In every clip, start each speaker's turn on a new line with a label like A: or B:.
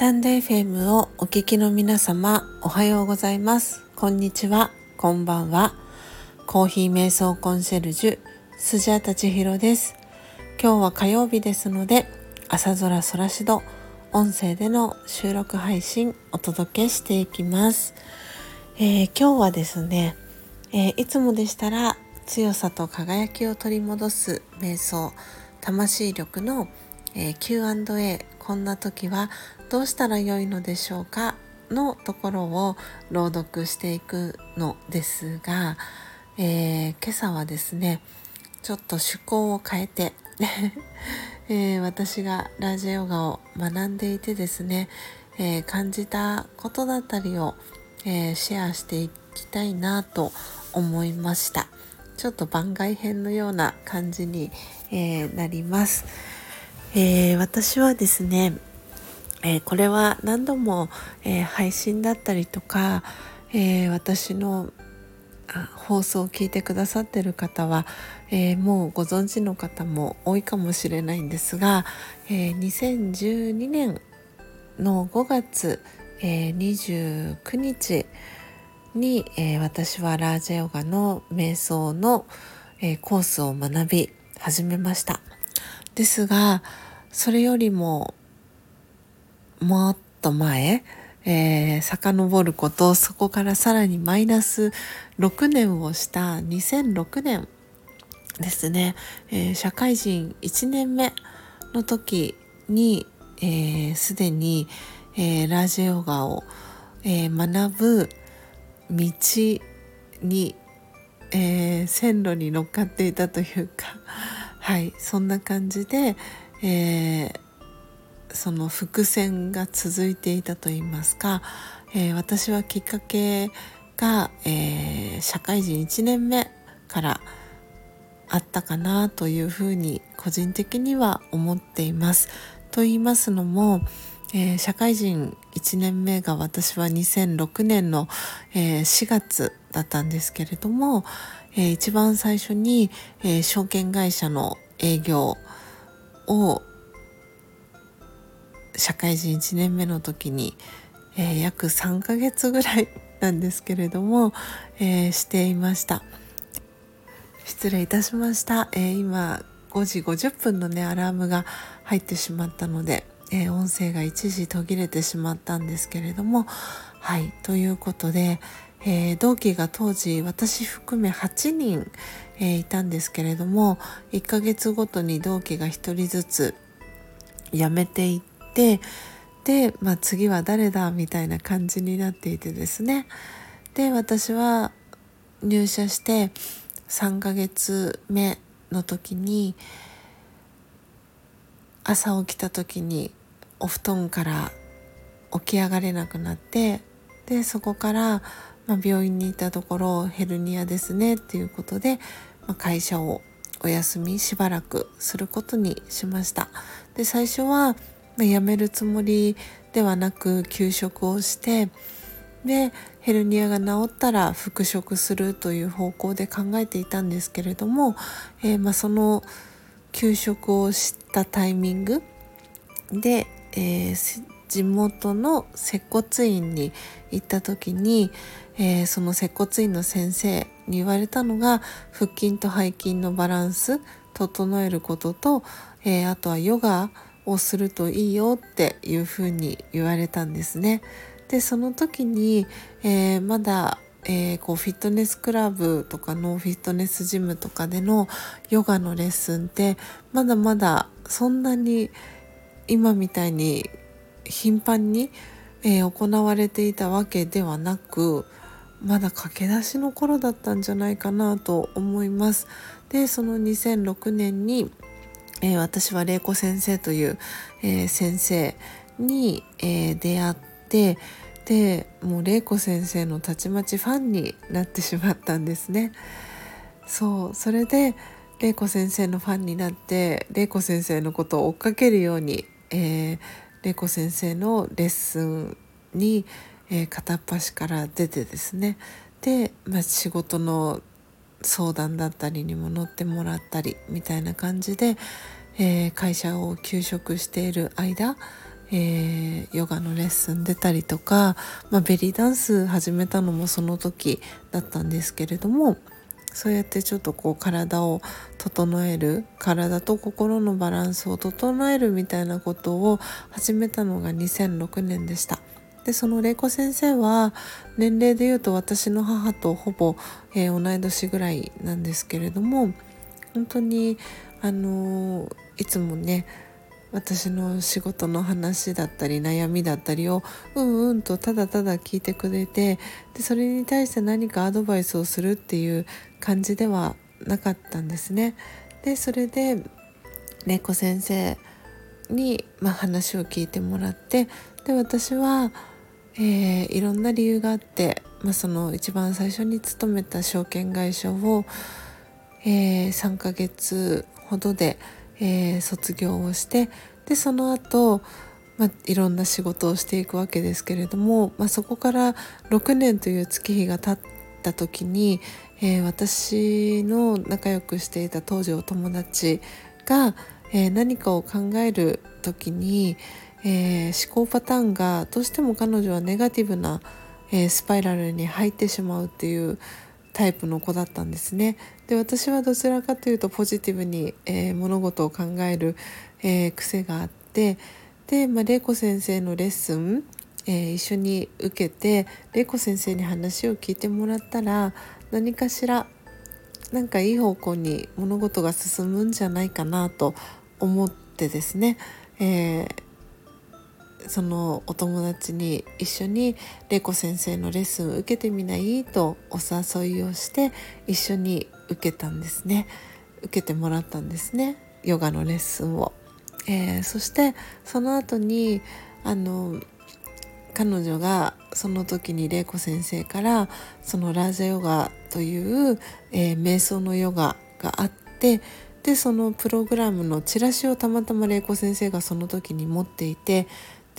A: タンド FM をお聞きの皆様、おはようございます。こんにちは、こんばんは。コーヒー瞑想コンシェルジュ、スジャタチヒロです。今日は火曜日ですので、朝空空しど、音声での収録配信お届けしていきます。えー、今日はですね、えー、いつもでしたら強さと輝きを取り戻す瞑想魂力の、えー、Q&A こんな時はどうしたらよいのでしょうか？のところを朗読していくのですが、えー、今朝はですねちょっと趣向を変えて えー、私がラジオヨガを学んでいてですね、えー、感じたことだったりを、えシェアしていきたいなと思いました。ちょっと番外編のような感じに、え、なります、え、私はですね、えー、これは何度も、え配信だったりとか、え私の放送を聞いてくださってる方は、えー、もうご存知の方も多いかもしれないんですが、えー、2012年の5月、えー、29日に、えー、私はラージェヨガの瞑想の、えー、コースを学び始めました。ですがそれよりももっと前、えー、遡ることそこからさらにマイナス6年をした2006年ですね、えー、社会人1年目の時にすで、ー、に、えー、ラジヨガを、え、学ぶ道に、え、線路に乗っかっていたというか。はいそんな感じで、えー、その伏線が続いていたといいますか、えー、私はきっかけが、えー、社会人1年目からあったかなというふうに個人的には思っています。と言いますのも、えー、社会人1年目が私は2006年の、えー、4月だったんですけれども、えー、一番最初に、え証券会社の営業を社会人1年目の時に、え約3ヶ月ぐらいなんですけれども、えしていました。失礼いたしました、え今5時50分のねアラームが入ってしまったのでえ、音声が一時途切れてしまったんですけれどもはいということで、えー、同期が当時私含め8人、えー、いたんですけれども1ヶ月ごとに同期が1人ずつ辞めていってで、まあ、次は誰だみたいな感じになっていてですね。で私は入社して3ヶ月目の時に朝起きた時にお布団から起き上がれなくなってでそこから、まあ、病院に行ったところヘルニアですねっていうことで、まあ、会社をお休みしばらくすることにしました。で最初は、まあ、辞めるつもりではなく休職をしてでヘルニアが治ったら復職するという方向で考えていたんですけれども、えー、まあ、その休職をしたタイミングでえー、地元の接骨院に行った時に、えー、その接骨院の先生に言われたのが腹筋と背筋のバランス整えることと、え、あとはヨガをするといいよっていうふうに言われたんですね。でその時に、えー、まだえー、こうフィットネスクラブとかのフィットネスジムとかでのヨガのレッスンってまだまだそんなに今みたいに頻繁に、えー、行われていたわけではなくまだ駆け出しの頃だったんじゃないかなと思います。でその2006年に、えー、私は玲子先生という、えー、先生に、え出会ってでもう玲子先生のたちまちファンになってしまったんですね。そうそれで玲子先生のファンになって玲子先生のことを追っかけるようにえー、玲子先生のレッスンに、えー、片っ端から出てですねで、まあ、仕事の相談だったりにも乗ってもらったりみたいな感じで、えー、会社を休職している間、えー、ヨガのレッスン出たりとか、まあ、ベリーダンス始めたのもその時だったんですけれどもそうやってちょっとこう体を整える体と心のバランスを整えるみたいなことを始めたのが2006年でした。でその玲子先生は年齢で言うと私の母とほぼ、えー、同い年ぐらいなんですけれども本当にあのー、いつもね私の仕事の話だったり悩みだったりをうんうんとただただ聞いてくれてでそれに対して何かアドバイスをするっていう感じではなかったんですね。でそれで玲子先生に、まあ、話を聞いてもらってで私は、えー、いろんな理由があって、まあ、その一番最初に勤めた証券会社を、えー、3ヶ月ほどで、えー、卒業をしてでその後、まあ、いろんな仕事をしていくわけですけれども、まあ、そこから6年という月日が経った時に、えー、私の仲良くしていた当時お友達が、えー、何かを考える時に、えー、思考パターンがどうしても彼女はネガティブな、えスパイラルに入ってしまうっていうタイプの子だったんですね。で私はどちらかというとポジティブに、えー、物事を考える、え、癖があってで、まあ、玲子先生のレッスン、え、一緒に受けて玲子先生に話を聞いてもらったら何かしらなんかいい方向に物事が進むんじゃないかなと思ってですね、えー、そのお友達に一緒に玲子先生のレッスンを受けてみないとお誘いをして一緒に受けたんですね。受けてもらったんですね。ヨガのレッスンを、えー、そしてその後にあの彼女がその時に玲子先生からそのラージャヨガという、えー、瞑想のヨガがあってでそのプログラムのチラシをたまたま玲子先生がその時に持っていて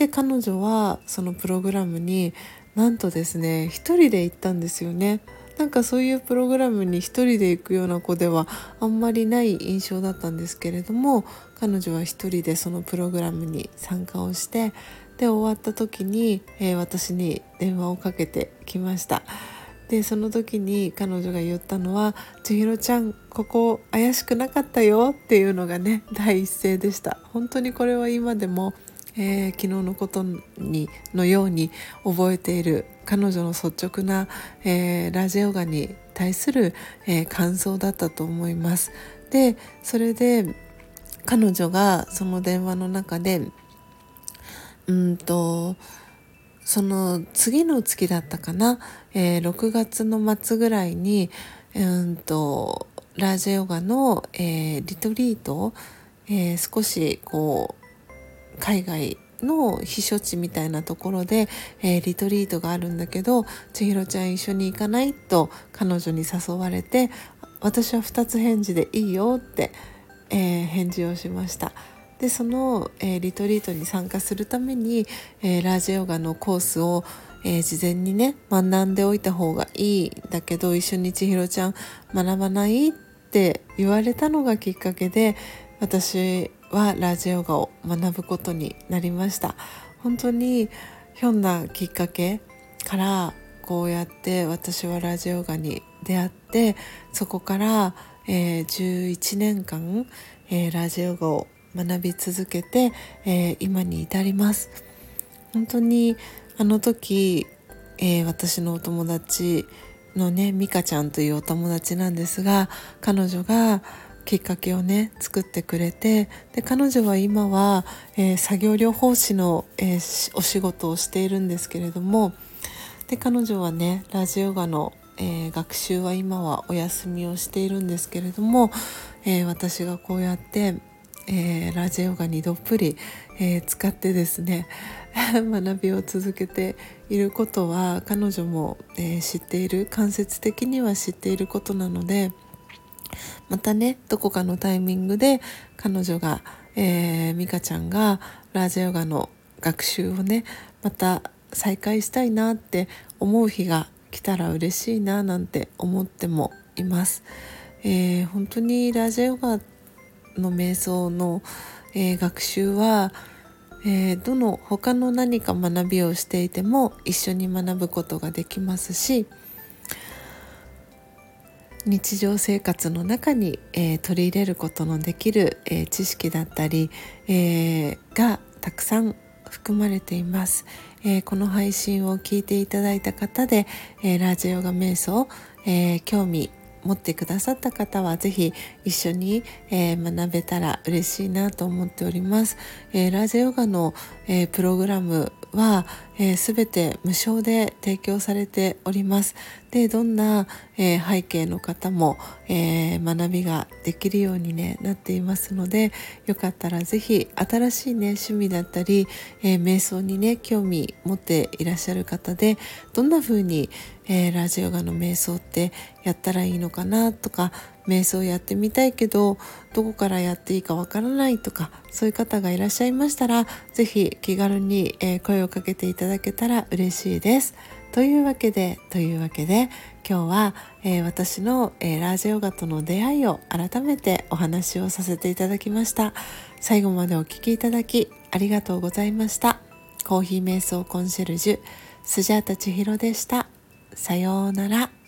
A: で彼女はそのプログラムになんとですね一人で行ったんですよね。なんかそういうプログラムに一人で行くような子ではあんまりない印象だったんですけれども彼女は一人でそのプログラムに参加をしてで終わった時に、えー、私に電話をかけてきましたでその時に彼女が言ったのは「千尋ちゃんここ怪しくなかったよ」っていうのがね第一声でした本当にこれは今でもえー、昨日のことにのように覚えている彼女の率直な、えー、ラジオガに対する、えー、感想だったと思います。でそれで彼女がその電話の中でうんとその次の月だったかな、えー、6月の末ぐらいにうんとラージヨガの、えー、リトリート、えー、少しこう海外の避暑地みたいなところで、えー、リトリートがあるんだけど千尋ちゃん一緒に行かないと彼女に誘われて私は2つ返事でいいよって、えー、返事をしました。でその、えー、リトリートに参加するために、えラージヨガのコースを、え事前にね学んでおいた方がいいんだけど一緒に千尋ちゃん学ばないって言われたのがきっかけで私はラジオガを学ぶことになりました。本当にひょんなきっかけからこうやって私はラジオガに出会ってそこから、えー、11年間、えー、ラジオガを学び続けて、えー、今に至ります。本当にあの時、えー、私のお友達のね美香ちゃんというお友達なんですが彼女がきっかけをね作ってくれてで彼女は今は、えー、作業療法士の、えー、お仕事をしているんですけれどもで彼女はねラジオガの、えー、学習は今はお休みをしているんですけれども、え私がこうやって、えラジオガにどっぷり、え使ってですね 学びを続けていることは彼女も、え知っている間接的には知っていることなので。またねどこかのタイミングで彼女が、えー、美香ちゃんがラージャヨガの学習をねまた再開したいなって思う日が来たら嬉しいななんて思ってもいます。えー、本当にラージャヨガの瞑想の、えー、学習は、えー、どの他の何か学びをしていても一緒に学ぶことができますし日常生活の中に、えー、取り入れることのできる、えー、知識だったり、えがたくさん含まれています、えこの配信を聞いていただいた方で、えラジオが瞑想、え興味持ってくださった方は是非一緒に、えー、学べたら嬉しいなと思っております。えー、ラジオヨガの、えー、プログラムは、えー、全て無償で提供されております。でどんな、えー、背景の方も、えー、学びができるように、ね、なっていますのでよかったら是非新しい、ね、趣味だったり、え瞑想にね興味持っていらっしゃる方でどんな風に、えー、ラジオガの瞑想ってやったらいいのかなとか瞑想やってみたいけどどこからやっていいかわからないとかそういう方がいらっしゃいましたら是非気軽に、え、声をかけていただただけたら嬉しいです。というわけでというわけで今日は、えー、私の、えー、ラージヨガとの出会いを改めてお話をさせていただきました。最後までお聴きいただきありがとうございました。コーヒー瞑想コンシェルジュスジャータ千尋でした。さようなら。